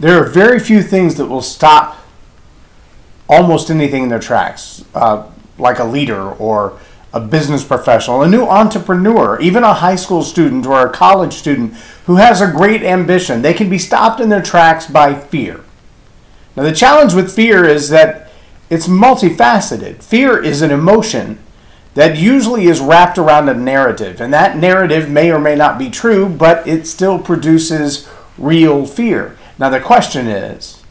There are very few things that will stop almost anything in their tracks, uh, like a leader or a business professional, a new entrepreneur, even a high school student or a college student who has a great ambition. They can be stopped in their tracks by fear. Now, the challenge with fear is that it's multifaceted. Fear is an emotion that usually is wrapped around a narrative, and that narrative may or may not be true, but it still produces real fear. Now, the question is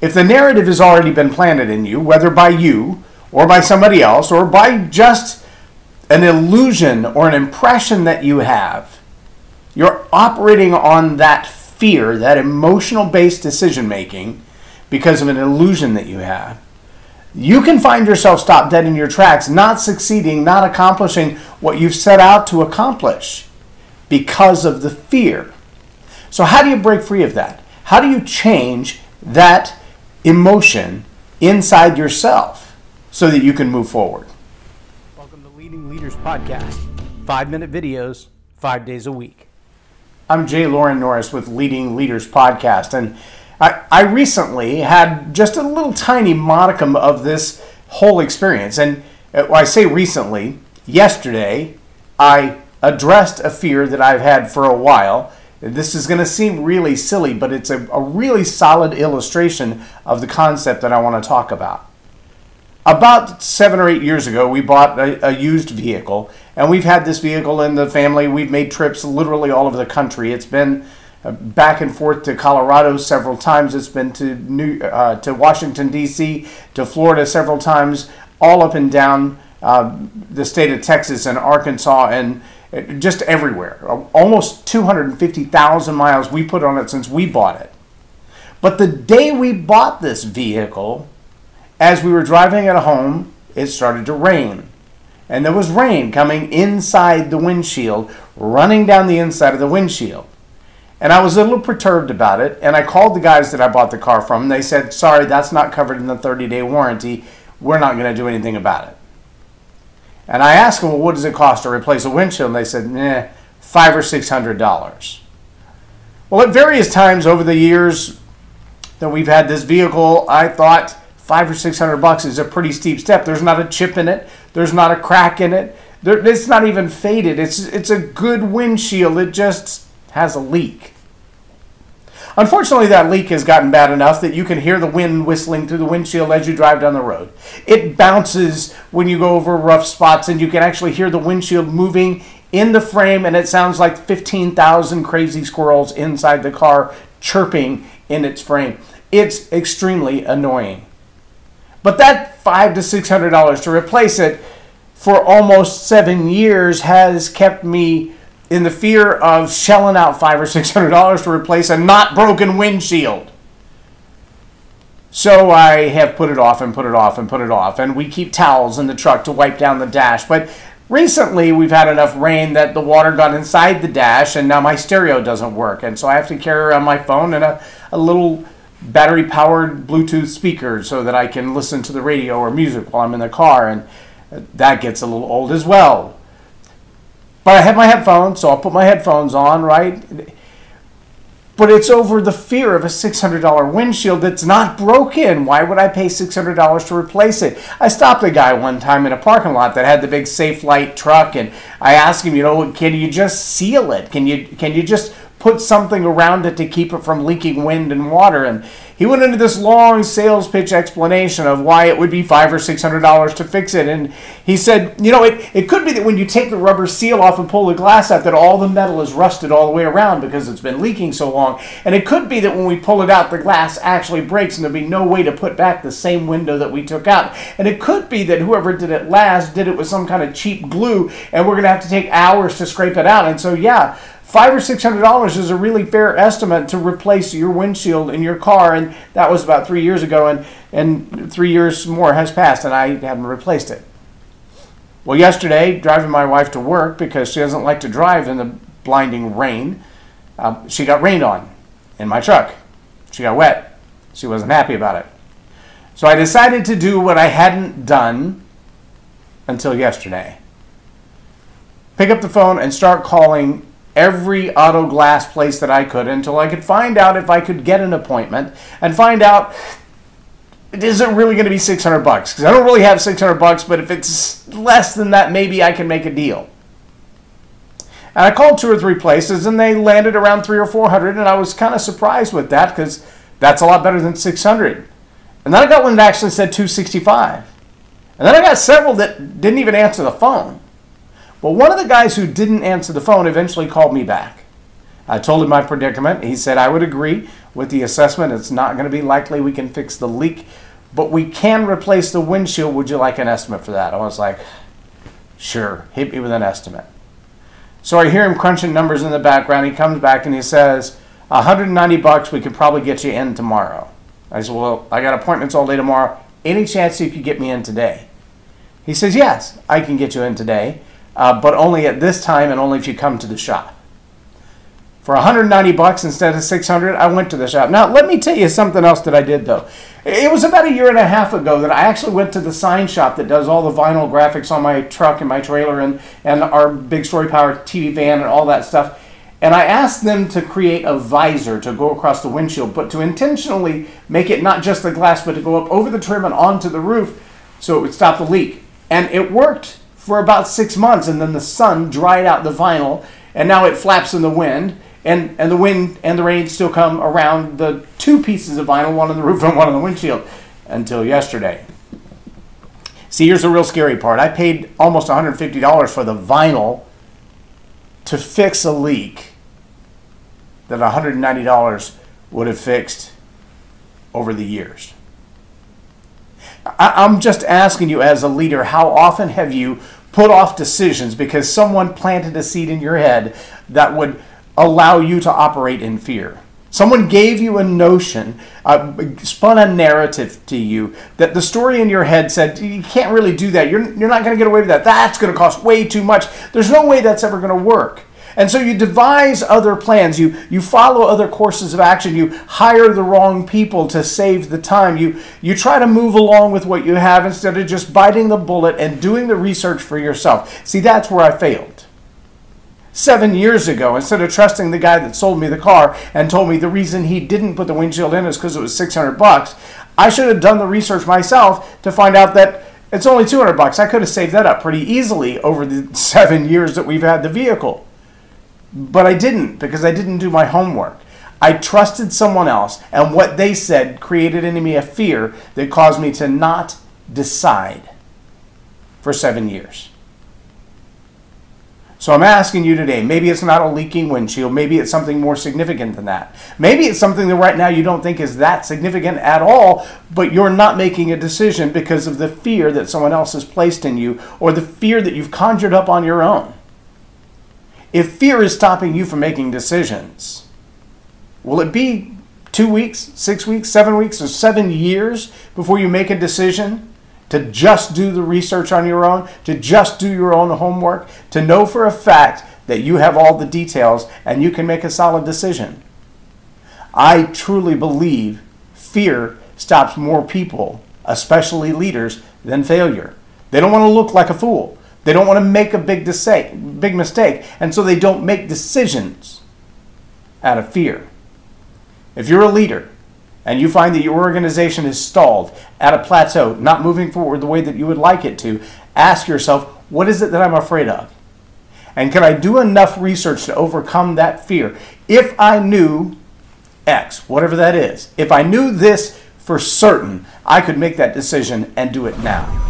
if the narrative has already been planted in you, whether by you or by somebody else or by just an illusion or an impression that you have, you're operating on that fear, that emotional based decision making because of an illusion that you have. You can find yourself stopped dead in your tracks, not succeeding, not accomplishing what you've set out to accomplish because of the fear. So, how do you break free of that? How do you change that emotion inside yourself so that you can move forward? Welcome to Leading Leaders Podcast. Five minute videos, five days a week. I'm J Loren Norris with Leading Leaders Podcast. And I, I recently had just a little tiny modicum of this whole experience. And uh, I say recently, yesterday, I addressed a fear that I've had for a while this is going to seem really silly, but it's a, a really solid illustration of the concept that I want to talk about. About seven or eight years ago, we bought a, a, used vehicle, and we've had this vehicle in the family. We've made trips literally all over the country. It's been uh, back and forth to Colorado several times. It's been to New uh, to Washington D.C. to Florida several times, all up and down uh, the state of Texas and Arkansas and just everywhere. Almost 250,000 miles we put on it since we bought it. But the day we bought this vehicle, as we were driving it home, it started to rain. And there was rain coming inside the windshield, running down the inside of the windshield. And I was a little perturbed about it. And I called the guys that I bought the car from. And they said, sorry, that's not covered in the 30 day warranty. We're not going to do anything about it. And I asked them, well, what does it cost to replace a windshield? And they said, eh, five or six hundred dollars. Well, at various times over the years that we've had this vehicle, I thought five or six hundred bucks is a pretty steep step. There's not a chip in it. There's not a crack in it. There, it's not even faded. It's it's a good windshield. It just has a leak. Unfortunately, that leak has gotten bad enough that you can hear the wind whistling through the windshield as you drive down the road. It bounces when you go over rough spots, and you can actually hear the windshield moving in the frame, and it sounds like 15,000 crazy squirrels inside the car chirping in its frame. It's extremely annoying. But that five to six hundred dollars to replace it for almost seven years has kept me in the fear of shelling out five or six hundred dollars to replace a not broken windshield. So I have put it off and put it off and put it off, and we keep towels in the truck to wipe down the dash. But recently we've had enough rain that the water got inside the dash, and now my stereo doesn't work, and so I have to carry around my phone and a, a little battery powered Bluetooth speaker so that I can listen to the radio or music while I'm in the car, and uh, that gets a little old as well. But I have my headphones, so I'll put my headphones on, right? But it's over the fear of a $600 windshield that's not broken. Why would I pay $600 to replace it? I stopped a guy one time in a parking lot that had the big Safelite truck, and I asked him, you know, can you just seal it? Can you can you just put something around it to keep it from leaking wind and water? And he went into this long sales pitch explanation of why it would be five or six hundred dollars to fix it. And he said, you know, it, it could be that when you take the rubber seal off and pull the glass out, that all the metal is rusted all the way around because it's been leaking so long. And it could be that when we pull it out, the glass actually breaks and there'll be no way to put back the same window that we took out. And it could be that whoever did it last did it with some kind of cheap glue, and we're gonna have to take hours to scrape it out. And so yeah, five or six hundred dollars is a really fair estimate to replace your windshield in your car and that was about three years ago and and three years more has passed and i haven't replaced it. Well yesterday driving my wife to work because she doesn't like to drive in the blinding rain um, she got rained on in my truck. She got wet. She wasn't happy about it. So i decided to do what i hadn't done until yesterday. Pick up the phone and start calling every auto glass place that I could until I could find out if I could get an appointment and find out is it really going to be 600 bucks? Because I don't really have 600 bucks, but if it's less than that, maybe I can make a deal. And I called two or three places and they landed around three or 400, and I was kind of surprised with that because that's a lot better than 600. And then I got one that actually said 265. And then I got several that didn't even answer the phone. But one of the guys who didn't answer the phone eventually called me back. I told him my predicament. He said I would agree with the assessment. It's not going to be likely we can fix the leak, but we can replace the windshield. Would you like an estimate for that? I was like, sure, hit me with an estimate. So I hear him crunching numbers in the background. He comes back and he says, 190 bucks, we could probably get you in tomorrow. I said, well, I got appointments all day tomorrow. Any chance you could get me in today? He says, yes, I can get you in today, uh, but only at this time and only if you come to the shop. For 190 bucks instead of 600, I went to the shop. Now, let me tell you something else that I did though. It was about a year and a half ago that I actually went to the sign shop that does all the vinyl graphics on my truck and my trailer and, and our big story power TV van and all that stuff. And I asked them to create a visor to go across the windshield, but to intentionally make it not just the glass, but to go up over the trim and onto the roof so it would stop the leak. And it worked for about six months, and then the sun dried out the vinyl, and now it flaps in the wind and and the wind and the rain still come around the two pieces of vinyl, one on the roof and one on the windshield, until yesterday. See, here's the real scary part. I paid almost $150 for the vinyl to fix a leak that $190 would have fixed over the years. I, am just asking you as a leader, how often have you put off decisions because someone planted a seed in your head that would allow you to operate in fear. Someone gave you a notion, uh, spun a narrative to you that the story in your head said, you can't really do that. You're, you're not going to get away with that. That's going to cost way too much. There's no way that's ever going to work. And so you devise other plans. You, you follow other courses of action. You hire the wrong people to save the time. You, you try to move along with what you have instead of just biting the bullet and doing the research for yourself. See, that's where I failed seven years ago instead of trusting the guy that sold me the car and told me the reason he didn't put the windshield in is because it was 600 bucks i should have done the research myself to find out that it's only 200 bucks i could have saved that up pretty easily over the seven years that we've had the vehicle but i didn't because i didn't do my homework i trusted someone else and what they said created in me a fear that caused me to not decide for seven years so I'm asking you today, maybe it's not a leaking windshield, maybe it's something more significant than that. Maybe it's something that right now you don't think is that significant at all, but you're not making a decision because of the fear that someone else has placed in you or the fear that you've conjured up on your own. If fear is stopping you from making decisions, will it be two weeks, six weeks, seven weeks, or seven years before you make a decision? to just do the research on your own, to just do your own homework, to know for a fact that you have all the details and you can make a solid decision. I truly believe fear stops more people, especially leaders, than failure. They don't want to look like a fool. They don't want to make a big, big mistake, and so they don't make decisions out of fear. If you're a leader, and you find that your organization is stalled at a plateau, not moving forward the way that you would like it to, ask yourself, what is it that I'm afraid of? And can I do enough research to overcome that fear? If I knew X, whatever that is, if I knew this for certain, I could make that decision and do it now.